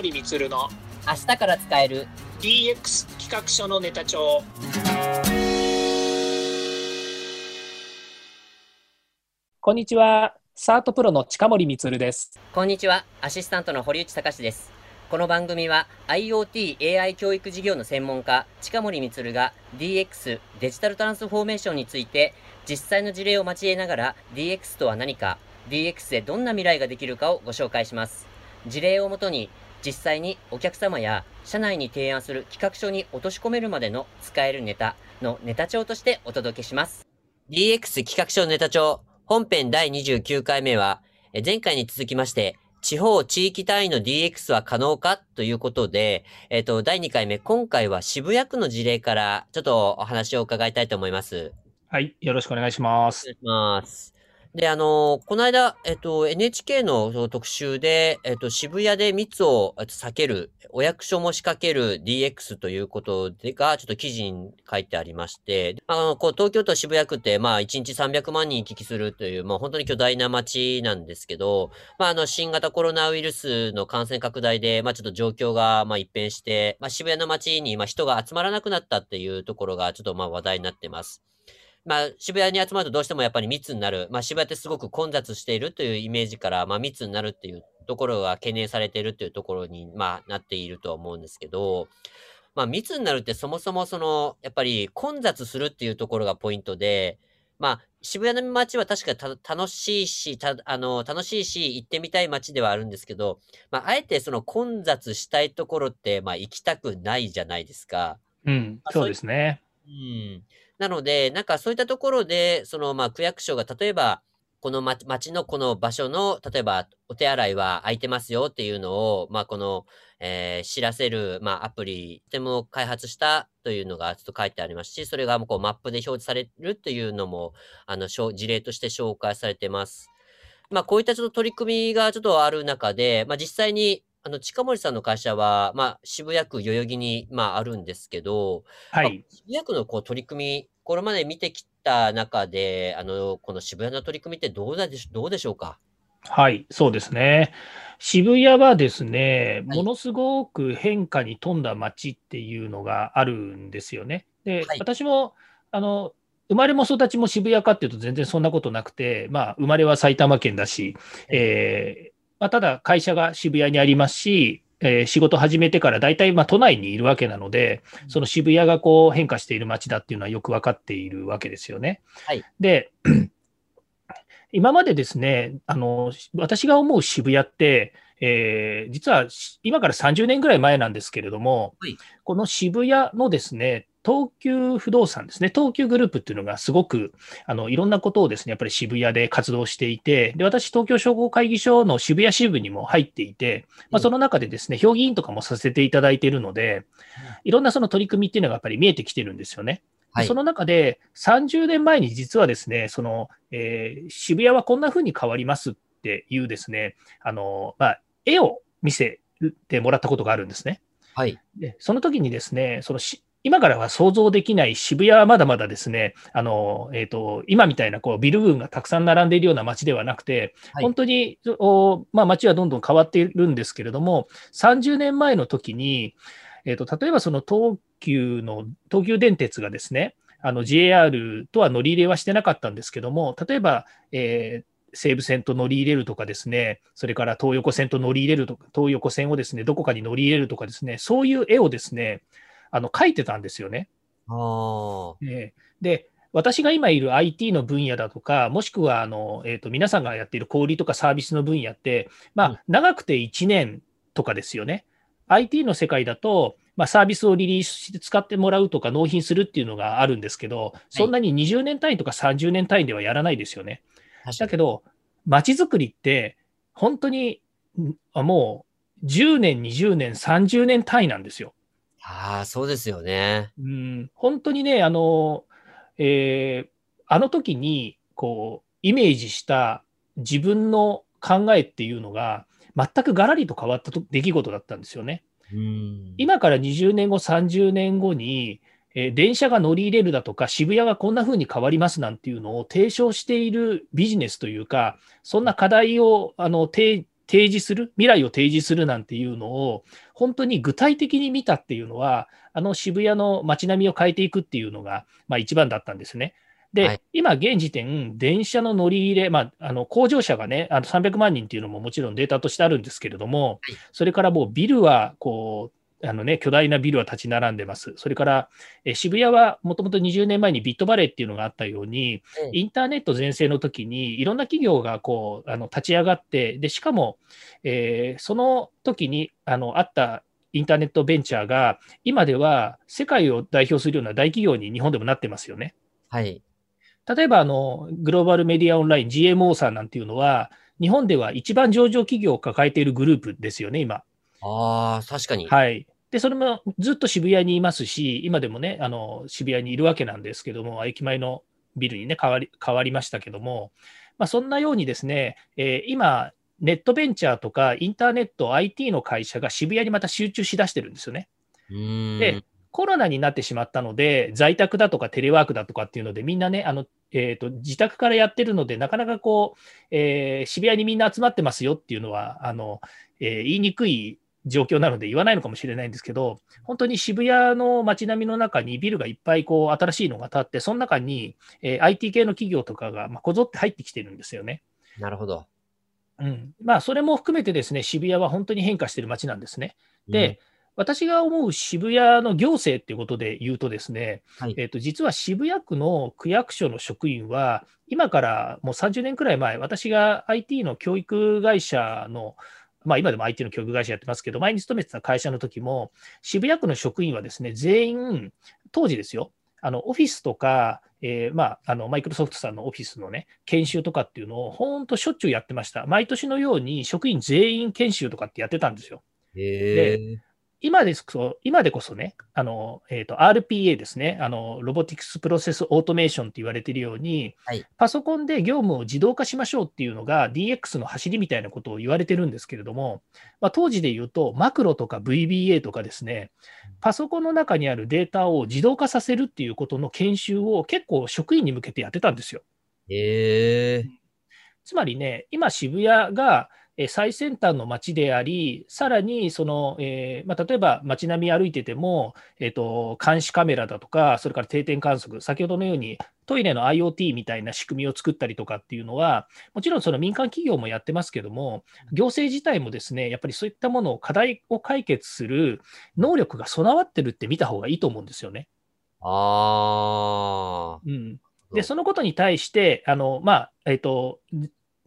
森充の明日から使える DX 企画書のネタ帳。こんにちは。サートプロの近森充です。こんにちは。アシスタントの堀内隆です。この番組は IoT AI 教育事業の専門家近森充が DX デジタルトランスフォーメーションについて実際の事例を交えながら DX とは何か DX でどんな未来ができるかをご紹介します。事例をもとに実際にお客様や社内に提案する企画書に落とし込めるまでの使えるネタのネタ帳としてお届けします。DX 企画書ネタ帳本編第29回目は前回に続きまして地方地域単位の DX は可能かということで、えっ、と、第2回目、今回は渋谷区の事例からちょっとお話を伺いたいと思います。はい、よろしくお願いします。お願いします。で、あの、この間、えっと、NHK の特集で、えっと、渋谷で密を避ける、お役所も仕掛ける DX ということでが、ちょっと記事に書いてありまして、あの、こう、東京都渋谷区って、まあ、1日300万人行き来するという、まあ、本当に巨大な街なんですけど、まあ、あの、新型コロナウイルスの感染拡大で、まあ、ちょっと状況が、まあ、一変して、まあ、渋谷の街に、まあ、人が集まらなくなったっていうところが、ちょっと、まあ、話題になってます。まあ、渋谷に集まるとどうしてもやっぱり密になる。まあ、渋谷ってすごく混雑しているというイメージから、まあ、密になるっていうところが懸念されているというところに、まあ、なっているとは思うんですけど、まあ、密になるってそもそもその、やっぱり混雑するっていうところがポイントで、まあ、渋谷の街は確か楽しいし、た、あの、楽しいし、行ってみたい街ではあるんですけど、まあ、あえてその混雑したいところって、まあ、行きたくないじゃないですか。うん、そうですね。うん。なので、なんかそういったところで、その、まあ、区役所が例えば、この町のこの場所の、例えば、お手洗いは空いてますよっていうのを、まあ、この、えー、知らせる、まあ、アプリ、とても開発したというのがちょっと書いてありますし、それがこうマップで表示されるっていうのも、あの、事例として紹介されてます。まあ、こういったちょっと取り組みがちょっとある中で、まあ、実際に、あの、近森さんの会社は、まあ、渋谷区代々木に、まあ、あるんですけど、はい。渋谷区のこう取り組み、これまで見てきた中で、あの、この渋谷の取り組みってどうでしどうでしょうか？はい、そうですね。渋谷はですね、ものすごく変化に富んだ街っていうのがあるんですよね。で、はい、私も、あの、生まれも育ちも渋谷かっていうと全然そんなことなくて、まあ、生まれは埼玉県だし、えーまあ、ただ会社が渋谷にありますし、えー、仕事始めてから大体まあ都内にいるわけなので、その渋谷がこう変化している街だっていうのはよく分かっているわけですよね。はい、で、今までですね、あの私が思う渋谷って、えー、実は今から30年ぐらい前なんですけれども、はい、この渋谷のですね、東急不動産ですね、東急グループっていうのがすごくあのいろんなことをですね、やっぱり渋谷で活動していて、で私、東京商工会議所の渋谷支部にも入っていて、まあ、その中でですね、評議員とかもさせていただいているので、いろんなその取り組みっていうのがやっぱり見えてきてるんですよね。はい、その中で、30年前に実はですね、そのえー、渋谷はこんな風に変わりますっていうですね、あのまあ、絵を見せてもらったことがあるんですね。はい、でその時にですね、そのし今からは想像できない渋谷はまだまだですね、あの、えっ、ー、と、今みたいなこうビル群がたくさん並んでいるような街ではなくて、はい、本当に、おまあ、街はどんどん変わっているんですけれども、30年前の時に、えっ、ー、と、例えばその東急の、東急電鉄がですね、あの JR とは乗り入れはしてなかったんですけども、例えば、えー西武線と乗り入れるとかですね、それから東横線と乗り入れるとか、東横線をですね、どこかに乗り入れるとかですね、そういう絵をですね、あの描いてたんですよね。あえで、私が今いる IT の分野だとか、もしくはあの、えーと、皆さんがやっている小売とかサービスの分野って、まあ、長くて1年とかですよね。IT の世界だと、まあ、サービスをリリースして使ってもらうとか納品するっていうのがあるんですけど、そんなに20年単位とか30年単位ではやらないですよね。だけど、街づくりって、本当にもう10年、20年、30年単位なんですよ。ああ、そうですよね。うん、本当にね、あの、えー、あの時に、こう、イメージした自分の考えっていうのが、全くがらりと変わった出来事だったんですよね。うん今から20年後、30年後に、えー、電車が乗り入れるだとか、渋谷がこんな風に変わりますなんていうのを提唱しているビジネスというか、そんな課題をあの提提示する、未来を提示するなんていうのを、本当に具体的に見たっていうのは、あの渋谷の街並みを変えていくっていうのが、まあ、一番だったんですね。で、はい、今現時点、電車の乗り入れ、まあ、あの工場者がね、あの300万人っていうのももちろんデータとしてあるんですけれども、はい、それからもうビルはこうあのね、巨大なビルは立ち並んでます。それから、え渋谷はもともと20年前にビットバレーっていうのがあったように、うん、インターネット全盛の時にいろんな企業がこうあの立ち上がって、でしかも、えー、その時にあのあったインターネットベンチャーが、今では世界を代表するような大企業に日本でもなってますよね。はい、例えばあの、グローバルメディアオンライン、GMO さんなんていうのは、日本では一番上場企業を抱えているグループですよね、今。ああ、確かに。はい。で、それもずっと渋谷にいますし、今でもね、あの渋谷にいるわけなんですけども、駅前のビルにね、変わり変わりましたけども、まあ、そんなようにですね、えー、今、ネットベンチャーとかインターネット、IT の会社が渋谷にまた集中しだしてるんですよね。で、コロナになってしまったので、在宅だとかテレワークだとかっていうので、みんなね、あのえーと、自宅からやってるので、なかなかこう、えー、渋谷にみんな集まってますよっていうのは、あのえー、言いにくい状況なので言わないのかもしれないんですけど、本当に渋谷の街並みの中にビルがいっぱいこう新しいのが建って、その中に、えー、IT 系の企業とかが、まあ、こぞって入ってきてるんですよね。なるほど。うんまあ、それも含めてですね、渋谷は本当に変化している街なんですね。で、うん私が思う渋谷の行政っていうことで言うとですね、はい、えー、と実は渋谷区の区役所の職員は、今からもう30年くらい前、私が IT の教育会社のまあ、今でも IT の教育会社やってますけど、前に勤めてた会社の時も、渋谷区の職員はですね、全員、当時ですよ、あのオフィスとか、えー、まあ、あのマイクロソフトさんのオフィスのね、研修とかっていうのを、本当しょっちゅうやってました。毎年のように職員全員研修とかってやってたんですよ。で今です今でこそね、あのえーと、RPA ですね。あの、ロボティクスプロセスオートメーションって言われているように、はい、パソコンで業務を自動化しましょうっていうのが DX の走りみたいなことを言われてるんですけれども、まあ、当時で言うと、マクロとか VBA とかですね、パソコンの中にあるデータを自動化させるっていうことの研修を結構職員に向けてやってたんですよ。へつまりね、今渋谷が最先端の街であり、さらにその、えーまあ、例えば街並み歩いてても、えーと、監視カメラだとか、それから定点観測、先ほどのようにトイレの IoT みたいな仕組みを作ったりとかっていうのは、もちろんその民間企業もやってますけども、行政自体もですね、やっぱりそういったものを課題を解決する能力が備わってるって見た方がいいと思うんですよね。あうん、で、そのことに対して、あのまあえーと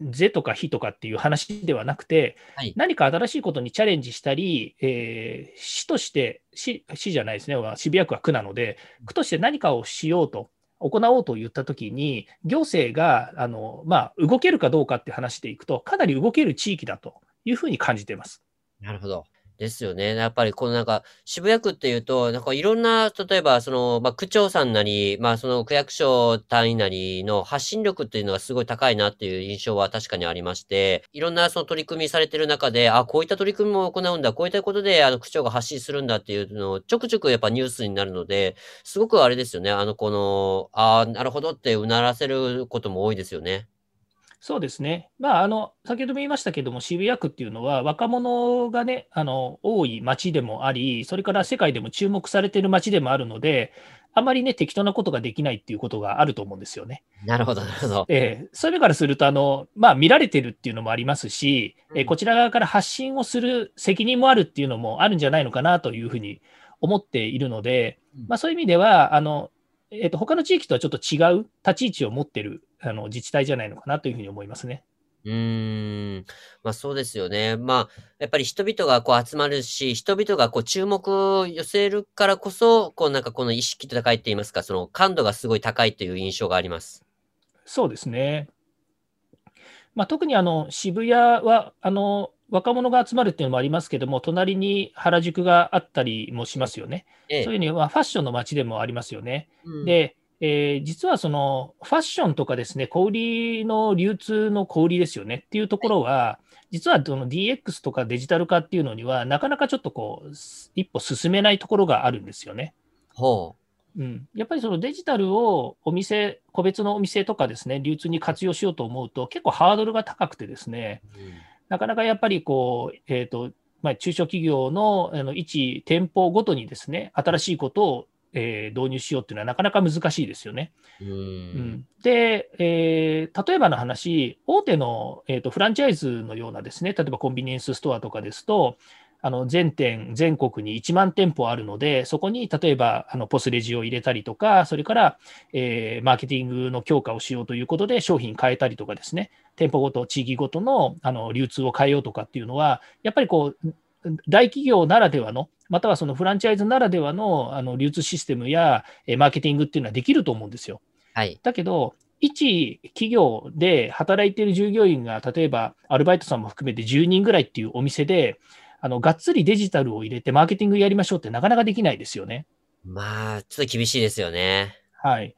是とか非とかっていう話ではなくて、はい、何か新しいことにチャレンジしたり、えー、市として市、市じゃないですね、渋谷区は区なので、区として何かをしようと、行おうと言ったときに、行政があの、まあ、動けるかどうかって話でいくと、かなり動ける地域だというふうに感じています。なるほど。ですよね。やっぱりこのなんか、渋谷区っていうと、なんかいろんな、例えばその、まあ、区長さんなり、まあ、その区役所単位なりの発信力っていうのがすごい高いなっていう印象は確かにありまして、いろんなその取り組みされてる中で、あ、こういった取り組みも行うんだ、こういったことで、あの、区長が発信するんだっていうのをちょくちょくやっぱニュースになるので、すごくあれですよね。あの、この、ああ、なるほどってうならせることも多いですよね。そうですね。まあ、あの、先ほども言いましたけども、渋谷区っていうのは、若者がね、あの、多い街でもあり、それから世界でも注目されている街でもあるので、あまりね、適当なことができないっていうことがあると思うんですよね。なるほど、なるほど。えー、そういう意味からすると、あの、まあ、見られてるっていうのもありますし、うん、えー、こちら側から発信をする責任もあるっていうのもあるんじゃないのかなというふうに思っているので、まあ、そういう意味では、あの、えーと、他の地域とはちょっと違う立ち位置を持っているあの自治体じゃないのかなというふうに思いますね。うーん。まあそうですよね。まあ、やっぱり人々がこう集まるし、人々がこう注目を寄せるからこそ、こうなんかこの意識高いって言いますか、その感度がすごい高いという印象があります。そうですね。まあ、特にあの渋谷はあの若者が集まるっていうのもありますけども、隣に原宿があったりもしますよね。ええ、そういうふうに、まあ、ファッションの街でもありますよね。うん、で、えー、実はそのファッションとかですね、小売りの流通の小売りですよねっていうところは、実はその DX とかデジタル化っていうのには、なかなかちょっとこう、一歩進めないところがあるんですよね。ほう。うん、やっぱりそのデジタルをお店、個別のお店とかですね、流通に活用しようと思うと、結構ハードルが高くてですね、なかなかやっぱりこう、えっ、ー、と、まあ、中小企業のあの一店舗ごとにですね、新しいことをえー、導入しようっていうのはなかなか難しいですよね。うん、で、えー、例えばの話、大手の、えーと、フランチャイズのようなですね、例えばコンビニエンスストアとかですと、あの全店、全国に1万店舗あるので、そこに例えばあのポスレジを入れたりとか、それから、えー、マーケティングの強化をしようということで商品変えたりとかですね、店舗ごと、地域ごとのあの流通を変えようとかっていうのは、やっぱりこう、大企業ならではの、またはそのフランチャイズならではのあの流通システムやマーケティングっていうのはできると思うんですよ。はい、だけど、一企業で働いている従業員が、例えばアルバイトさんも含めて10人ぐらいっていうお店で、あのがっつりデジタルを入れてマーケティングやりましょうってなかなかできないですよね。まあ、ちょっと厳しいですよね。はい。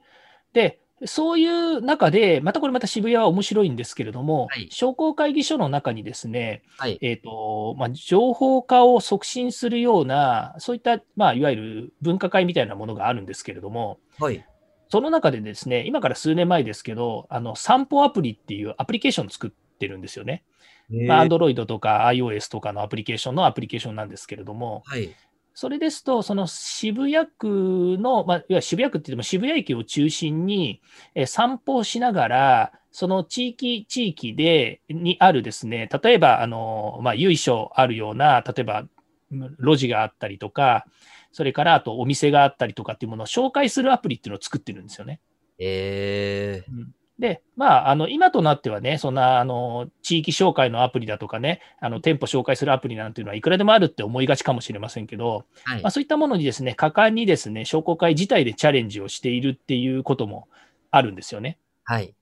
で、そういう中で、またこれまた渋谷は面白いんですけれども、はい、商工会議所の中にですね、はい、えっ、ー、と、まあ、情報化を促進するような、そういった、まあ、いわゆる分科会みたいなものがあるんですけれども、はい、その中でですね、今から数年前ですけど、あの、散歩アプリっていうアプリケーションを作ってるんですよね。まあ、Android とか iOS とかのアプリケーションのアプリケーションなんですけれども、はい、それですと、その渋谷区の、まあ、いや渋谷区って言っても渋谷駅を中心に、え散歩をしながら、その地域、地域で、にあるですね、例えば、あの、まあ、由緒あるような、例えば、路地があったりとか、それからあとお店があったりとかっていうものを紹介するアプリっていうのを作ってるんですよね。えー、うんで、まあ、あの、今となってはね、そんな、あの、地域紹介のアプリだとかね、あの、店舗紹介するアプリなんていうのはいくらでもあるって思いがちかもしれませんけど、はい、まあ、そういったものにですね、果敢にですね、商工会自体でチャレンジをしているっていうこともあるんですよね。はい。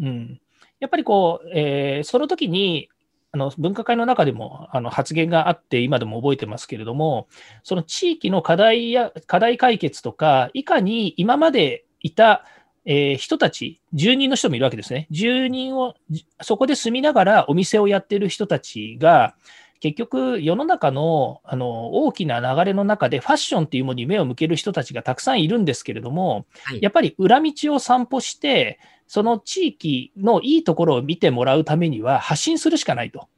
うん。やっぱりこう、えー、その時に、あの分科会の中でもあの発言があって、今でも覚えてますけれども、その地域の課題や課題解決とか、いかに今までいたえー、人たち、住人の人もいるわけですね。住人を、そこで住みながらお店をやってる人たちが、結局、世の中のあの大きな流れの中で、ファッションっていうものに目を向ける人たちがたくさんいるんですけれども、はい、やっぱり裏道を散歩して、その地域のいいところを見てもらうためには、発信するしかないと。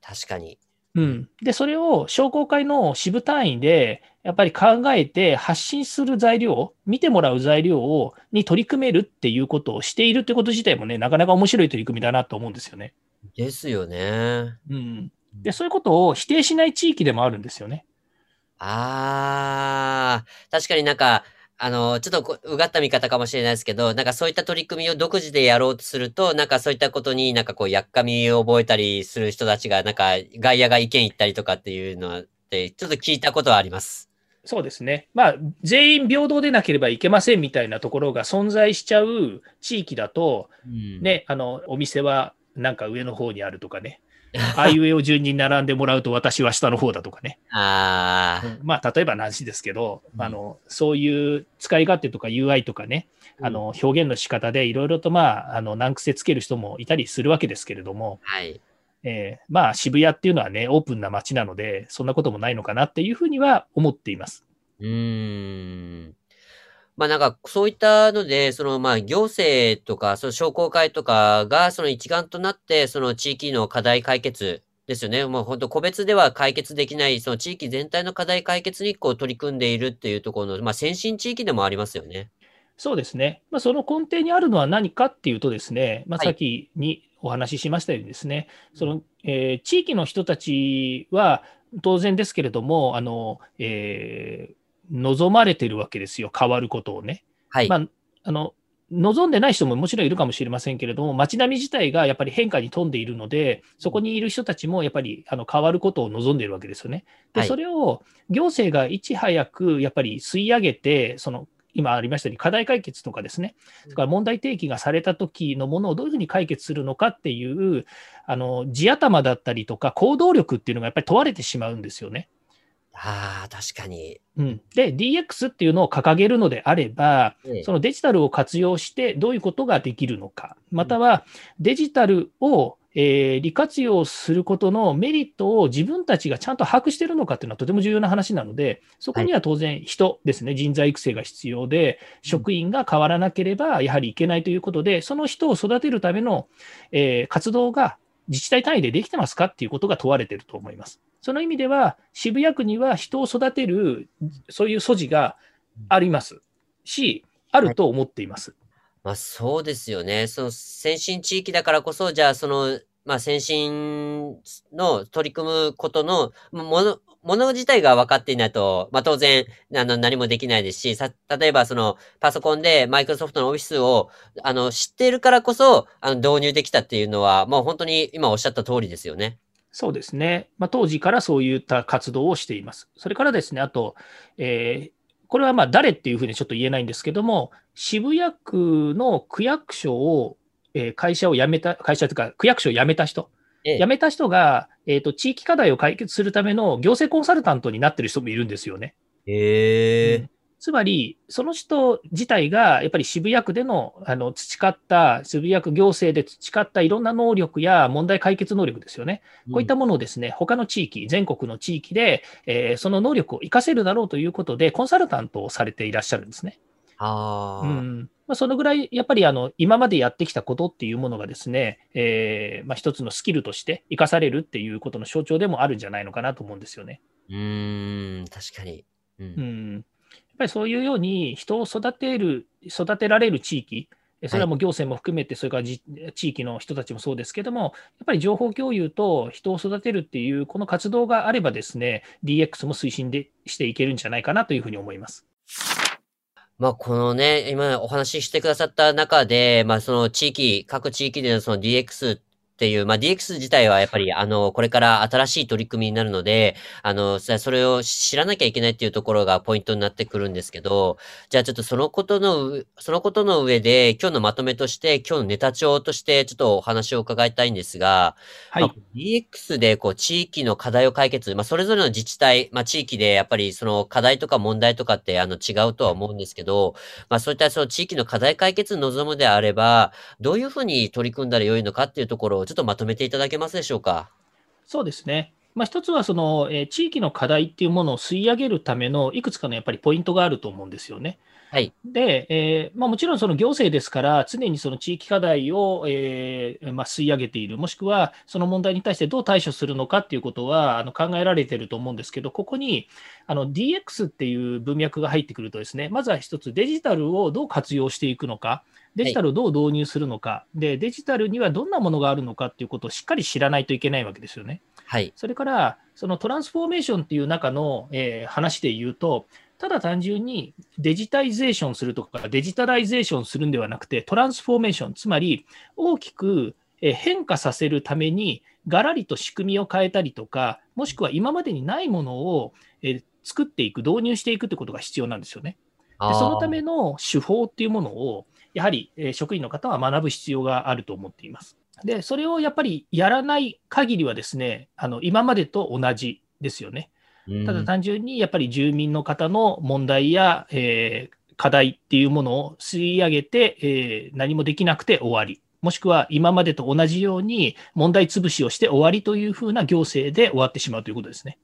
確かに。うん、でそれを商工会の支部単位でやっぱり考えて発信する材料、見てもらう材料をに取り組めるっていうことをしているってこと自体もね、なかなか面白い取り組みだなと思うんですよね。ですよね。うん。で、そういうことを否定しない地域でもあるんですよね。ああ、確かになんか、あの、ちょっとうがった見方かもしれないですけど、なんかそういった取り組みを独自でやろうとすると、なんかそういったことになんかこう、やっかみを覚えたりする人たちが、なんか外野が意見言ったりとかっていうのって、ちょっと聞いたことはあります。そうですね。まあ、全員平等でなければいけませんみたいなところが存在しちゃう地域だと、うん、ね、あの、お店はなんか上の方にあるとかね。あいうえを順に並んでもらうと私は下の方だとかね。あまあ、例えばなしですけど、うん、あの、そういう使い勝手とか UI とかね、あの、表現の仕方でいろいろとまあ、あの、難癖つける人もいたりするわけですけれども、はい。えー、まあ、渋谷っていうのはね、オープンな街なので、そんなこともないのかなっていうふうには思っています。うーん。まあなんか、そういったので、そのまあ行政とか、その商工会とかがその一丸となって、その地域の課題解決ですよね。もう本当個別では解決できない、その地域全体の課題解決にこう取り組んでいるっていうところの、まあ先進地域でもありますよね。そうですね。まあその根底にあるのは何かっていうとですね、まあさっきにお話ししましたようにですね、はい、その、えー、地域の人たちは当然ですけれども、あの、えー望まれてるわけですよ、変わることをね。はい。まあ、あの、望んでない人ももちろんいるかもしれませんけれども、街並み自体がやっぱり変化に富んでいるので、そこにいる人たちもやっぱりあの変わることを望んでいるわけですよね。で、それを行政がいち早くやっぱり吸い上げて、その今ありましたように課題解決とかですね、それから問題提起がされた時のものをどういうふうに解決するのかっていう、あの地頭だったりとか行動力っていうのがやっぱり問われてしまうんですよね。ああ、確かに。うん、で、DX っていうのを掲げるのであれば、ええ、そのデジタルを活用してどういうことができるのか、またはデジタルを、えー、利活用することのメリットを自分たちがちゃんと把握しているのかっていうのはとても重要な話なので、そこには当然人ですね、はい、人材育成が必要で、職員が変わらなければやはりいけないということで、その人を育てるための、えー、活動が自治体単位でできてますかっていうことが問われていると思います。その意味では、渋谷区には人を育てる、そういう素地がありますし、あると思っています。はい、まあ、そうですよね。その先進地域だからこそ、じゃあ、その、まあ、先進の取り組むことのもの、もの自体が分かっていないと、まあ、当然、あの、何もできないですし、さ、例えばその、パソコンでマイクロソフトのオフィスを、あの、知っているからこそ、あの、導入できたっていうのは、もう本当に今おっしゃった通りですよね。そうですね。まあ、当時からそういった活動をしています。それからですね、あと、えー、これはまあ誰っていうふうにちょっと言えないんですけども、渋谷区の区役所を、えー、会社を辞めた、会社というか、区役所を辞めた人、ええ、辞めた人が、えーと、地域課題を解決するための行政コンサルタントになってる人もいるんですよね。へ、えー、つまり、その人自体がやっぱり渋谷区でのあの培った、渋谷区行政で培ったいろんな能力や問題解決能力ですよね。こういったものをですね、他の地域、全国の地域で、えー、その能力を活かせるだろうということで、コンサルタントをされていらっしゃるんですね。あうんまあ、そのぐらい、やっぱりあの今までやってきたことっていうものがですね、えーまあ、一つのスキルとして生かされるっていうことの象徴でもあるんじゃないのかなと思うんですよね。うん、確かに。うん、うんぱりそういうように人を育てる、育てられる地域、それはもう行政も含めて、それから地域の人たちもそうですけども、やっぱり情報共有と人を育てるっていう、この活動があればですね、DX も推進でしていけるんじゃないかなというふうに思います。まあ、このね、今お話ししてくださった中で、まあ、その地域、各地域でのその DX っていう、まあ、DX 自体はやっぱり、あの、これから新しい取り組みになるので、あの、それを知らなきゃいけないっていうところがポイントになってくるんですけど、じゃあちょっとそのことの、そのことの上で、今日のまとめとして、今日のネタ帳として、ちょっとお話を伺いたいんですが、はい。まあ、DX で、こう、地域の課題を解決、まあ、それぞれの自治体、まあ、地域で、やっぱり、その課題とか問題とかって、あの、違うとは思うんですけど、まあ、そういったその地域の課題解決に臨むであれば、どういうふうに取り組んだらよいのかっていうところを、ちょっとまとめていただけますでしょうか？そうですね。まあ、一つはその、えー、地域の課題っていうものを吸い上げるためのいくつかのやっぱりポイントがあると思うんですよね。はい、で、えーまあ、もちろんその行政ですから、常にその地域課題を、えーまあ、吸い上げている、もしくはその問題に対してどう対処するのかっていうことはあの考えられていると思うんですけど、ここにあの DX っていう文脈が入ってくるとですね、まずは一つデジタルをどう活用していくのか、デジタルをどう導入するのか、はい、で、デジタルにはどんなものがあるのかっていうことをしっかり知らないといけないわけですよね。はい。それから、そのトランスフォーメーションっていう中の、えー、話で言うと、ただ単純にデジタイゼーションするとか、デジタライゼーションするんではなくて、トランスフォーメーション、つまり大きく変化させるために、がらりと仕組みを変えたりとか、もしくは今までにないものを作っていく、導入していくってことが必要なんですよね。でそのための手法っていうものを、やはり職員の方は学ぶ必要があると思っています。で、それをやっぱりやらない限りはですね、あの今までと同じですよね。ただ単純にやっぱり住民の方の問題や、えー、課題っていうものを吸い上げて、えー、何もできなくて終わり。もしくは今までと同じように問題潰しをして終わりというふうな行政で終わってしまうということですね。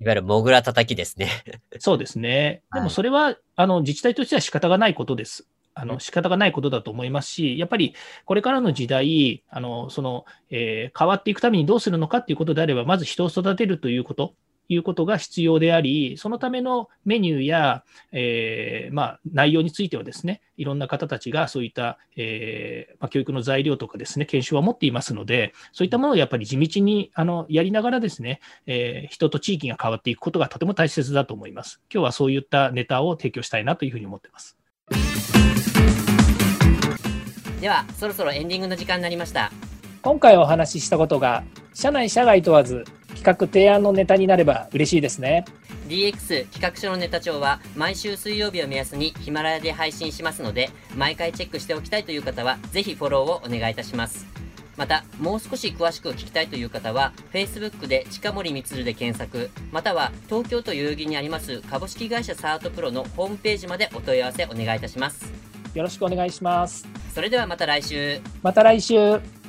いわゆるモグラ叩きですね。そうですね。でもそれは、あの自治体としては仕方がないことです。あの仕方がないことだと思いますし、やっぱりこれからの時代、あのそのえー、変わっていくためにどうするのかということであれば、まず人を育てるということ、いうことが必要であり、そのためのメニューや、えー、まあ、内容についてはですね、いろんな方たちがそういった、えー、まあ、教育の材料とかですね、研修は持っていますので、そういったものをやっぱり地道にあのやりながらですね、えー、人と地域が変わっていくことがとても大切だと思います。今日はそういったネタを提供したいなというふうに思っています。ではそろそろエンディングの時間になりました。今回お話ししたことが社内社外問わず企画提案のネタになれば嬉しいですね。DX 企画書のネタ帳は毎週水曜日を目安にヒマラヤで配信しますので毎回チェックしておきたいという方はぜひフォローをお願いいたしますまた、もう少し詳しく聞きたいという方は、Facebook で近森光で検索、または東京都代々木にあります株式会社サートプロのホームページまでお問い合わせお願いいたします。よろしくお願いします。それではまた来週。また来週。